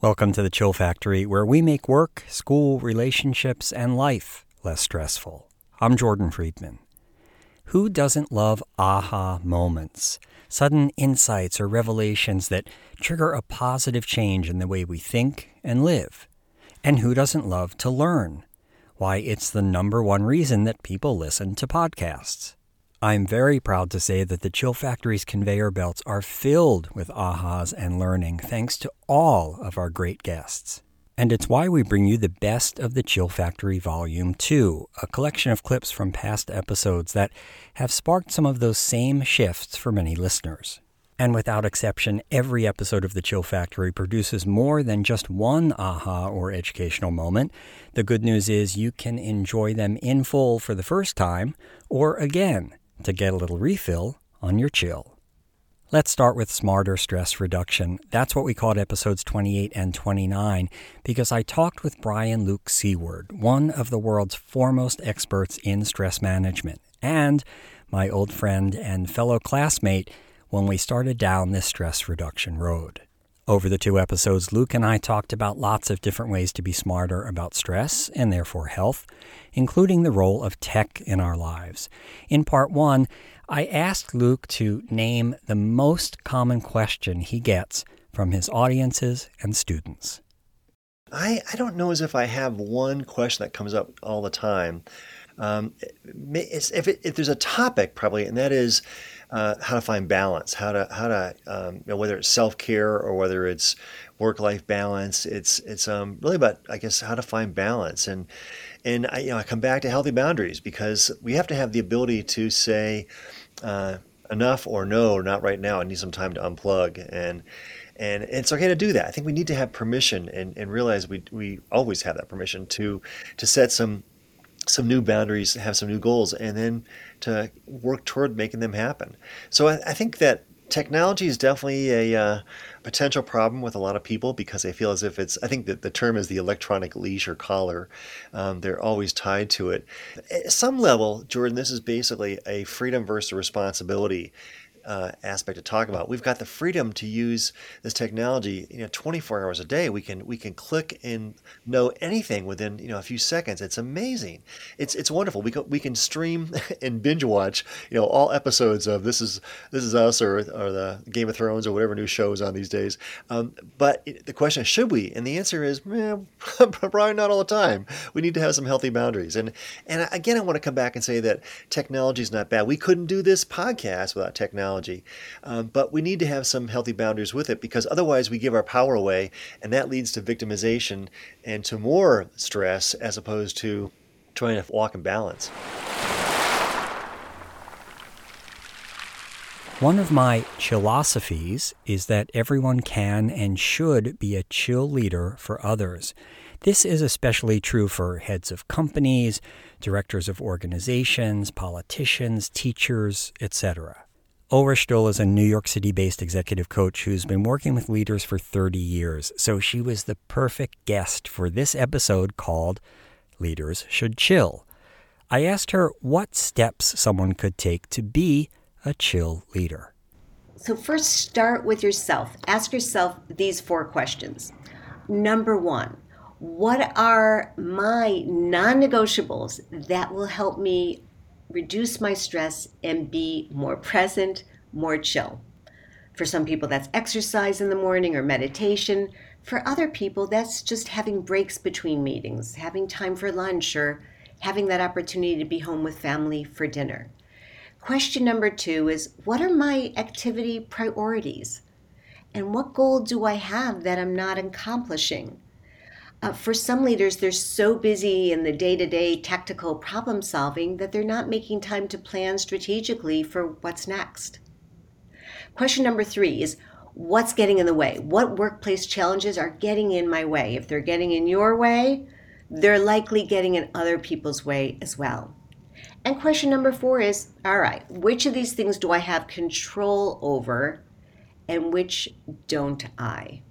Welcome to the Chill Factory, where we make work, school, relationships, and life less stressful. I'm Jordan Friedman. Who doesn't love aha moments? Sudden insights or revelations that trigger a positive change in the way we think and live. And who doesn't love to learn? Why, it's the number one reason that people listen to podcasts. I'm very proud to say that the Chill Factory's conveyor belts are filled with ahas and learning thanks to all of our great guests. And it's why we bring you the best of the Chill Factory Volume 2, a collection of clips from past episodes that have sparked some of those same shifts for many listeners. And without exception, every episode of The Chill Factory produces more than just one aha or educational moment. The good news is you can enjoy them in full for the first time or again to get a little refill on your chill. Let's start with smarter stress reduction. That's what we called episodes 28 and 29 because I talked with Brian Luke Seaward, one of the world's foremost experts in stress management, and my old friend and fellow classmate when we started down this stress reduction road. Over the two episodes, Luke and I talked about lots of different ways to be smarter about stress and therefore health, including the role of tech in our lives. In part one, I asked Luke to name the most common question he gets from his audiences and students. I, I don't know as if I have one question that comes up all the time. Um, if, it, if there's a topic, probably, and that is uh, how to find balance, how to how to um, you know, whether it's self care or whether it's work life balance. It's it's um, really about I guess how to find balance and and I, you know I come back to healthy boundaries because we have to have the ability to say uh, enough or no, not right now. I need some time to unplug and. And it's okay to do that. I think we need to have permission and, and realize we, we always have that permission to to set some some new boundaries, have some new goals, and then to work toward making them happen. So I, I think that technology is definitely a uh, potential problem with a lot of people because they feel as if it's, I think that the term is the electronic leash or collar. Um, they're always tied to it. At some level, Jordan, this is basically a freedom versus responsibility uh, aspect to talk about. We've got the freedom to use this technology, you know, 24 hours a day. We can we can click and know anything within you know a few seconds. It's amazing. It's it's wonderful. We can we can stream and binge watch you know all episodes of this is this is us or or the Game of Thrones or whatever new shows on these days. Um, but the question is, should we? And the answer is, eh, probably not all the time. We need to have some healthy boundaries. And and again, I want to come back and say that technology is not bad. We couldn't do this podcast without technology technology. Um, but we need to have some healthy boundaries with it because otherwise we give our power away, and that leads to victimization and to more stress as opposed to trying to walk in balance. One of my philosophies is that everyone can and should be a chill leader for others. This is especially true for heads of companies, directors of organizations, politicians, teachers, etc. Ora Shtull is a New York City based executive coach who's been working with leaders for 30 years, so she was the perfect guest for this episode called Leaders Should Chill. I asked her what steps someone could take to be a chill leader. So, first, start with yourself. Ask yourself these four questions. Number one, what are my non negotiables that will help me reduce my stress and be more present, more chill. For some people, that's exercise in the morning or meditation. For other people, that's just having breaks between meetings, having time for lunch, or having that opportunity to be home with family for dinner. Question number two is What are my activity priorities? And what goal do I have that I'm not accomplishing? Uh, for some leaders, they're so busy in the day to day tactical problem solving that they're not making time to plan strategically for what's next. Question number three is what's getting in the way? What workplace challenges are getting in my way? If they're getting in your way, they're likely getting in other people's way as well. And question number four is all right, which of these things do I have control over and which don't I?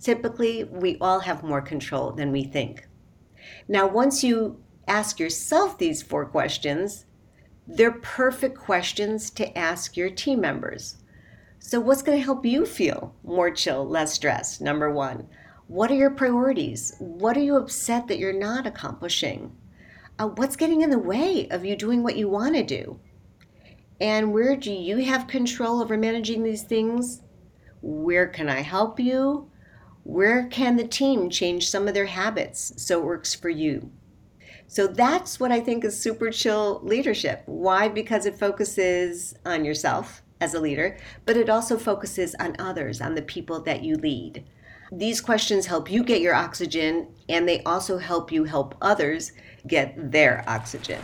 Typically, we all have more control than we think. Now, once you ask yourself these four questions, they're perfect questions to ask your team members. So, what's going to help you feel more chill, less stressed? Number one, What are your priorities? What are you upset that you're not accomplishing? Uh, what's getting in the way of you doing what you want to do? And where do you have control over managing these things? Where can I help you? Where can the team change some of their habits so it works for you? So that's what I think is super chill leadership. Why? Because it focuses on yourself as a leader, but it also focuses on others, on the people that you lead. These questions help you get your oxygen, and they also help you help others get their oxygen.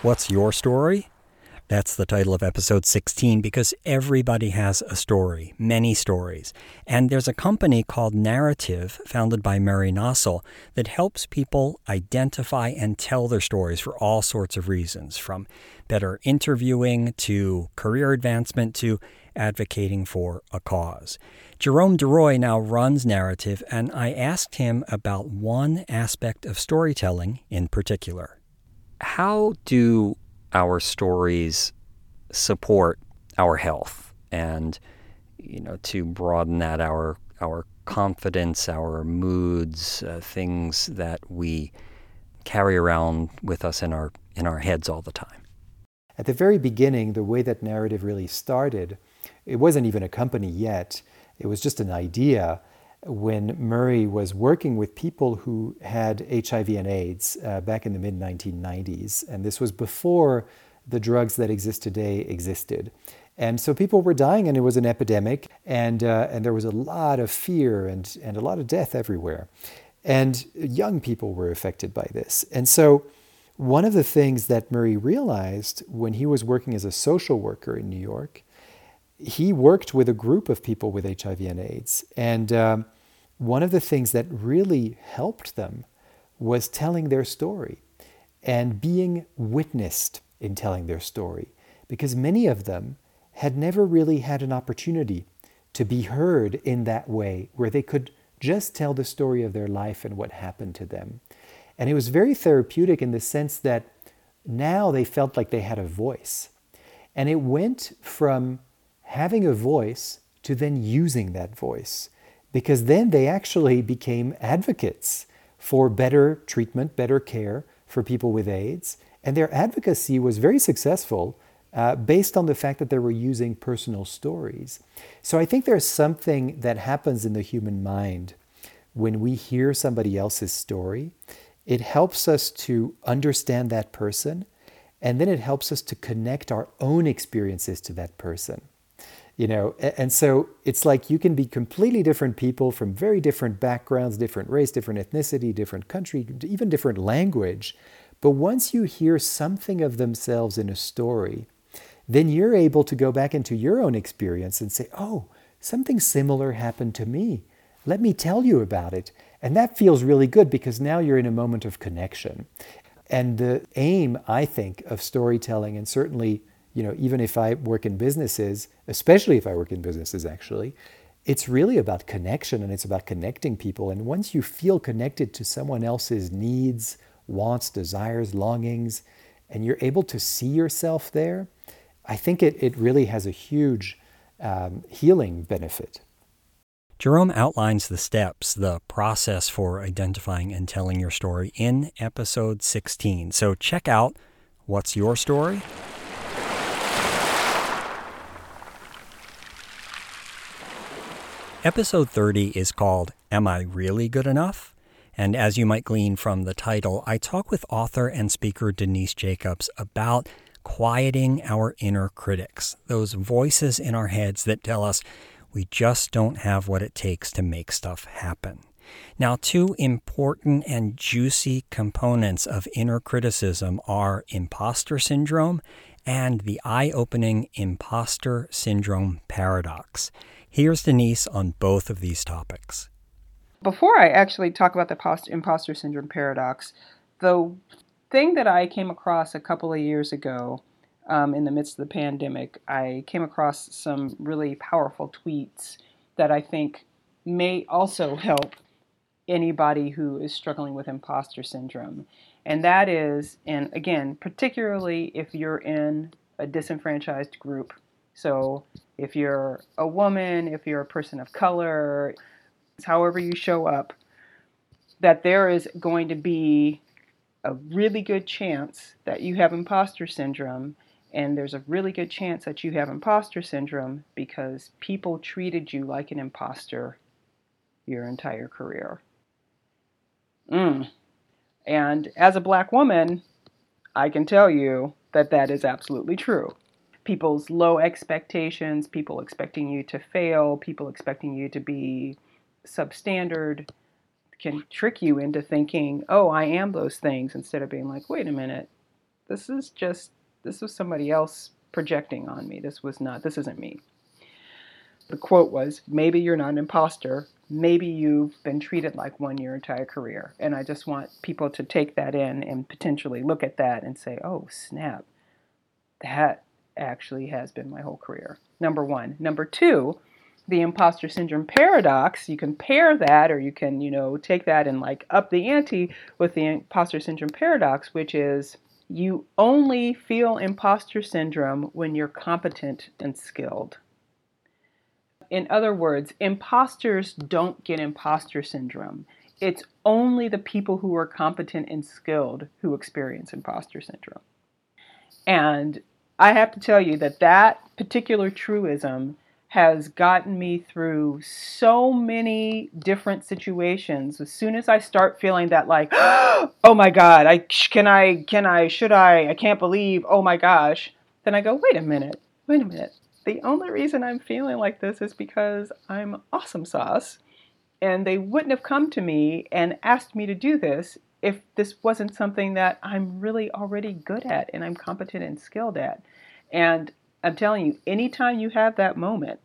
What's your story? That's the title of episode 16 because everybody has a story, many stories. And there's a company called Narativ, founded by Murray Nossel, that helps people identify and tell their stories for all sorts of reasons, from better interviewing to career advancement to advocating for a cause. Jerome DeRoy now runs Narativ, and I asked him about one aspect of storytelling in particular. How do our stories support our health and you know to broaden that our our confidence our moods uh, things that we carry around with us in our in our heads all the time. At the very beginning the way that Narativ really started it wasn't even a company yet. It was just an idea when Murray was working with people who had HIV and AIDS uh, back in the mid 1990s. And this was before the drugs that exist today existed. And so people were dying, and it was an epidemic, and, uh, and there was a lot of fear and, and a lot of death everywhere. And young people were affected by this. And so, one of the things that Murray realized when he was working as a social worker in New York, he worked with a group of people with HIV and AIDS. And um, one of the things that really helped them was telling their story and being witnessed in telling their story, because many of them had never really had an opportunity to be heard in that way, where they could just tell the story of their life and what happened to them. And it was very therapeutic in the sense that now they felt like they had a voice. And it went from having a voice to then using that voice because then they actually became advocates for better treatment, better care for people with AIDS. And their advocacy was very successful uh, based on the fact that they were using personal stories. So I think there's something that happens in the human mind when we hear somebody else's story. It helps us to understand that person, and then it helps us to connect our own experiences to that person you know and so it's like you can be completely different people from very different backgrounds different race different ethnicity different country even different language. But once you hear something of themselves in a story then you're able to go back into your own experience and say oh something similar happened to me. Let me tell you about it. And that feels really good because now you're in a moment of connection. And the aim i think of storytelling and certainly you know, even if I work in businesses, especially if I work in businesses actually, it's really about connection and it's about connecting people. And once you feel connected to someone else's needs, wants, desires, longings, and you're able to see yourself there, I think it, it really has a huge um, healing benefit. Jerome outlines the steps, the process for identifying and telling your story in episode 16. So check out What's Your Story? Episode 30 is called Am I Really Good Enough? And as you might glean from the title, I talk with author and speaker Denise Jacobs about quieting our inner critics, those voices in our heads that tell us we just don't have what it takes to make stuff happen. Now, two important and juicy components of inner criticism are imposter syndrome and the eye opening imposter syndrome paradox. Here's Denise on both of these topics. Before I actually talk about the imposter syndrome paradox, the thing that I came across a couple of years ago um, in the midst of the pandemic, I came across some really powerful tweets that I think may also help anybody who is struggling with imposter syndrome. And that is, and again, particularly if you're in a disenfranchised group So if you're a woman, if you're a person of color, however you show up, that there is going to be a really good chance that you have imposter syndrome. And there's a really good chance that you have imposter syndrome because people treated you like an imposter your entire career. Mm. And as a black woman, I can tell you that that is absolutely true. People's low expectations, people expecting you to fail, people expecting you to be substandard can trick you into thinking, oh, I am those things, instead of being like, wait a minute, this is just, this was somebody else projecting on me. This was not, this isn't me. The quote was, maybe you're not an imposter, maybe you've been treated like one your entire career. And I just want people to take that in and potentially look at that and say, oh, snap, that actually has been my whole career. Number one. Number two, the imposter syndrome paradox, you can pair that or you can, you know, take that and like up the ante with the imposter syndrome paradox, which is you only feel imposter syndrome when you're competent and skilled. In other words, imposters don't get imposter syndrome. It's only the people who are competent and skilled who experience imposter syndrome. And I have to tell you that that particular truism has gotten me through so many different situations. As soon as I start feeling that like, oh my god, I can I can I should I I can't believe, oh my gosh, then I go, wait a minute. Wait a minute the only reason I'm feeling like this is because I'm awesome sauce. And they wouldn't have come to me and asked me to do this if this wasn't something that I'm really already good at and I'm competent and skilled at. And I'm telling you, anytime you have that moment,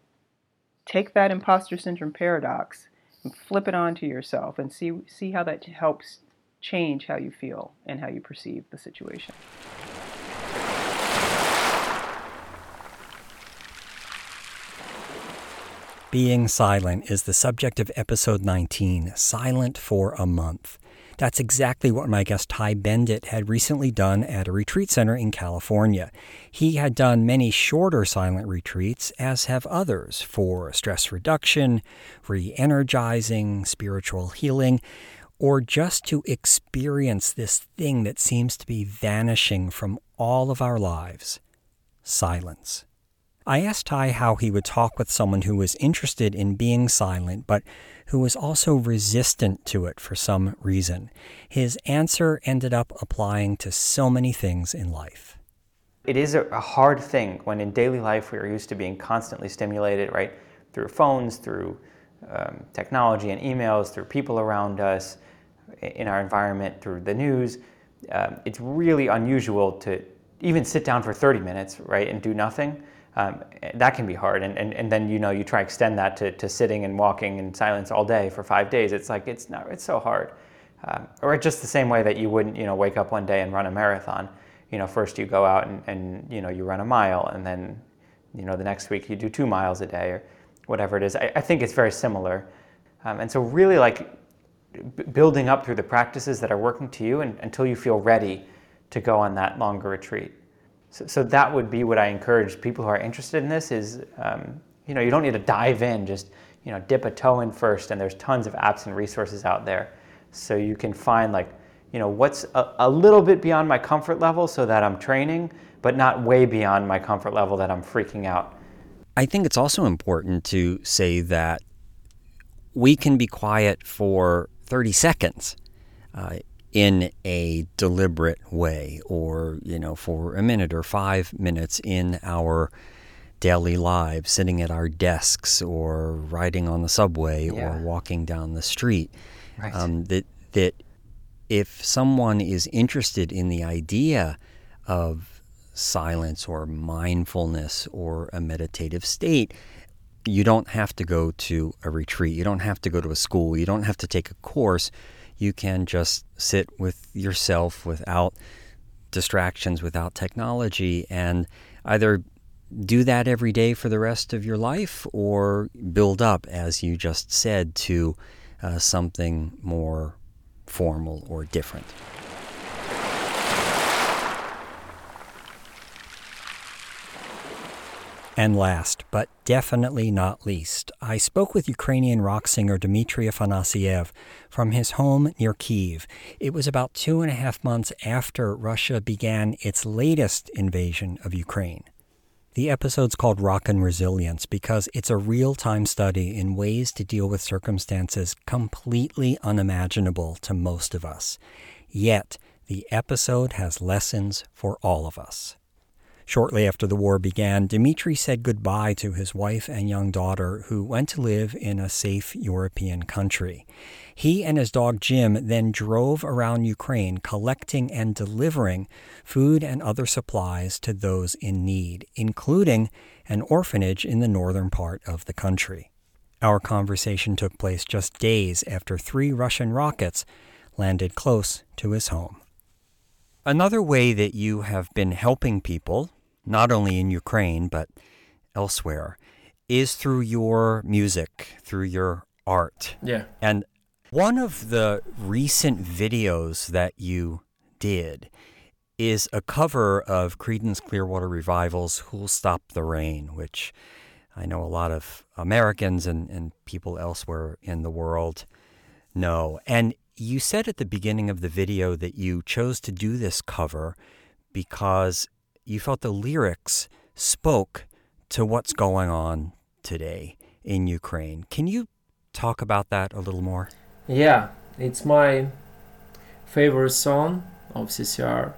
take that imposter syndrome paradox and flip it onto yourself and see see how that helps change how you feel and how you perceive the situation. Being silent is the subject of episode 19, Silent for a Month. That's exactly what my guest Tai Bendit had recently done at a retreat center in California. He had done many shorter silent retreats, as have others, for stress reduction, re energizing, spiritual healing, or just to experience this thing that seems to be vanishing from all of our lives silence. I asked Tai how he would talk with someone who was interested in being silent, but who was also resistant to it for some reason. His answer ended up applying to so many things in life. It is a hard thing when in daily life we are used to being constantly stimulated, right? Through phones, through um, technology and emails, through people around us, in our environment, through the news. Um, it's really unusual to even sit down for 30 minutes, right, and do nothing um, that can be hard. And, and, and then, you know, you try extend that to, to sitting and walking in silence all day for five days. It's like, it's, not, it's so hard. Um, or just the same way that you wouldn't, you know, wake up one day and run a marathon. You know, first you go out and, and you know, you run a mile and then, you know, the next week you do two miles a day or whatever it is. I, I think it's very similar. Um, and so really like b- building up through the practices that are working to you and, until you feel ready to go on that longer retreat. So, so that would be what I encourage people who are interested in this is, um, you know, you don't need to dive in, just, you know, dip a toe in first and there's tons of apps and resources out there. So you can find like, you know, what's a, a little bit beyond my comfort level so that I'm training, but not way beyond my comfort level that I'm freaking out. I think it's also important to say that we can be quiet for 30 seconds. Uh, in a deliberate way or, you know, for a minute or five minutes in our daily lives, sitting at our desks or riding on the subway yeah. or walking down the street. Right. Um, that, that if someone is interested in the idea of silence or mindfulness or a meditative state, you don't have to go to a retreat. You don't have to go to a school. You don't have to take a course you can just sit with yourself without distractions, without technology, and either do that every day for the rest of your life or build up, as you just said, to uh, something more formal or different. And last, but definitely not least, I spoke with Ukrainian rock singer Dimitri Afanasyev from his home near Kiev. It was about two and a half months after Russia began its latest invasion of Ukraine. The episode's called Rockin' Resilience because it's a real time study in ways to deal with circumstances completely unimaginable to most of us. Yet, the episode has lessons for all of us. Shortly after the war began, Dimitri said goodbye to his wife and young daughter, who went to live in a safe European country. He and his dog Jim then drove around Ukraine collecting and delivering food and other supplies to those in need, including an orphanage in the northern part of the country. Our conversation took place just days after three Russian rockets landed close to his home. Another way that you have been helping people not only in Ukraine, but elsewhere, is through your music, through your art. Yeah. And one of the recent videos that you did is a cover of Creedence Clearwater Revival's Who'll Stop the Rain, which I know a lot of Americans and, and people elsewhere in the world know. And you said at the beginning of the video that you chose to do this cover because you felt the lyrics spoke to what's going on today in Ukraine. Can you talk about that a little more? Yeah, it's my favorite song of CCR.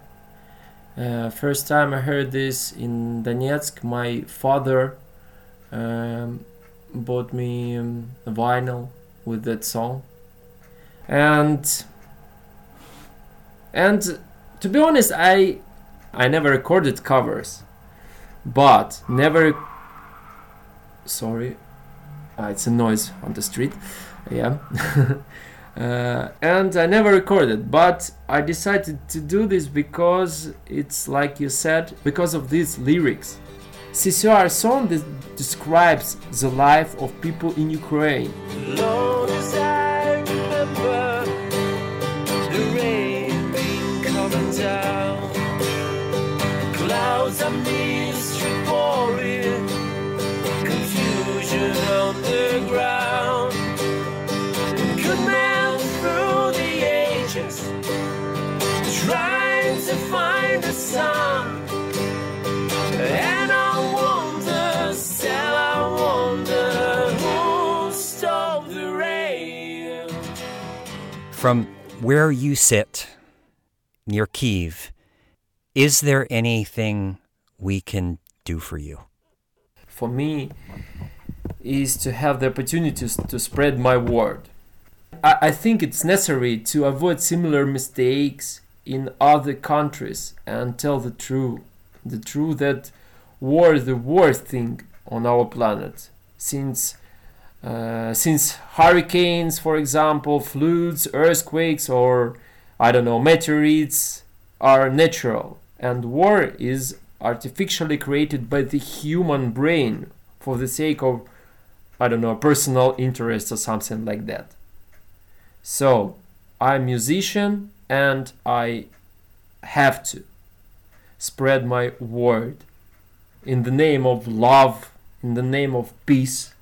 Uh, first time I heard this in Donetsk, my father um, bought me um, a vinyl with that song, and and to be honest, I I never recorded covers, but never. Sorry, uh, it's a noise on the street. Yeah. uh, and I never recorded, but I decided to do this because it's like you said, because of these lyrics. CCR song describes the life of people in Ukraine. Long From where you sit near Kiev, is there anything we can do for you? For me, is to have the opportunities to spread my word. I, I think it's necessary to avoid similar mistakes in other countries and tell the truth. The truth that war is the worst thing on our planet. Since uh, since hurricanes, for example, floods, earthquakes, or I don't know, meteorites are natural and war is artificially created by the human brain for the sake of i don't know personal interest or something like that. So i'm a musician and i have to spread my word in the name of love in the name of peace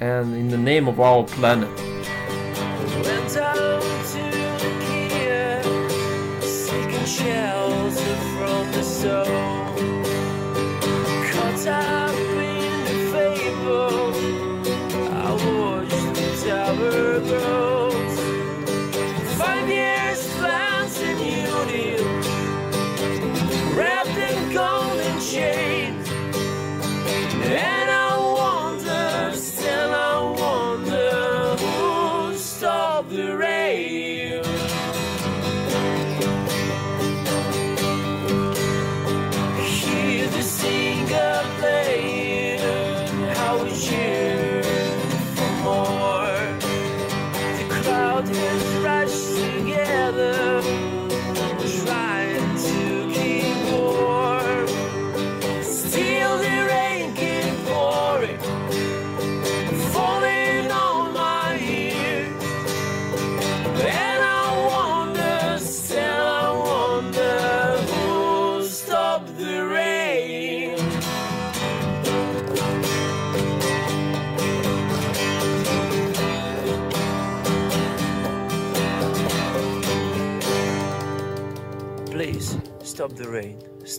and in the name of our planet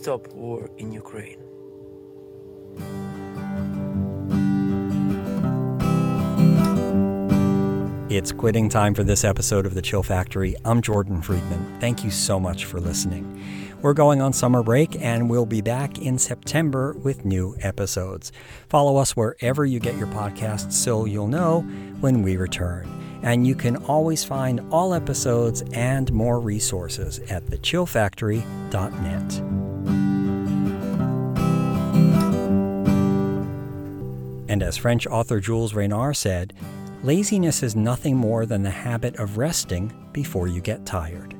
stop war in Ukraine. It's quitting time for this episode of The Chill Factory. I'm Jordan Friedman. Thank you so much for listening. We're going on summer break and we'll be back in September with new episodes. Follow us wherever you get your podcasts so you'll know when we return. And you can always find all episodes and more resources at thechillfactory.net. And as French author Jules Renard said, laziness is nothing more than the habit of resting before you get tired.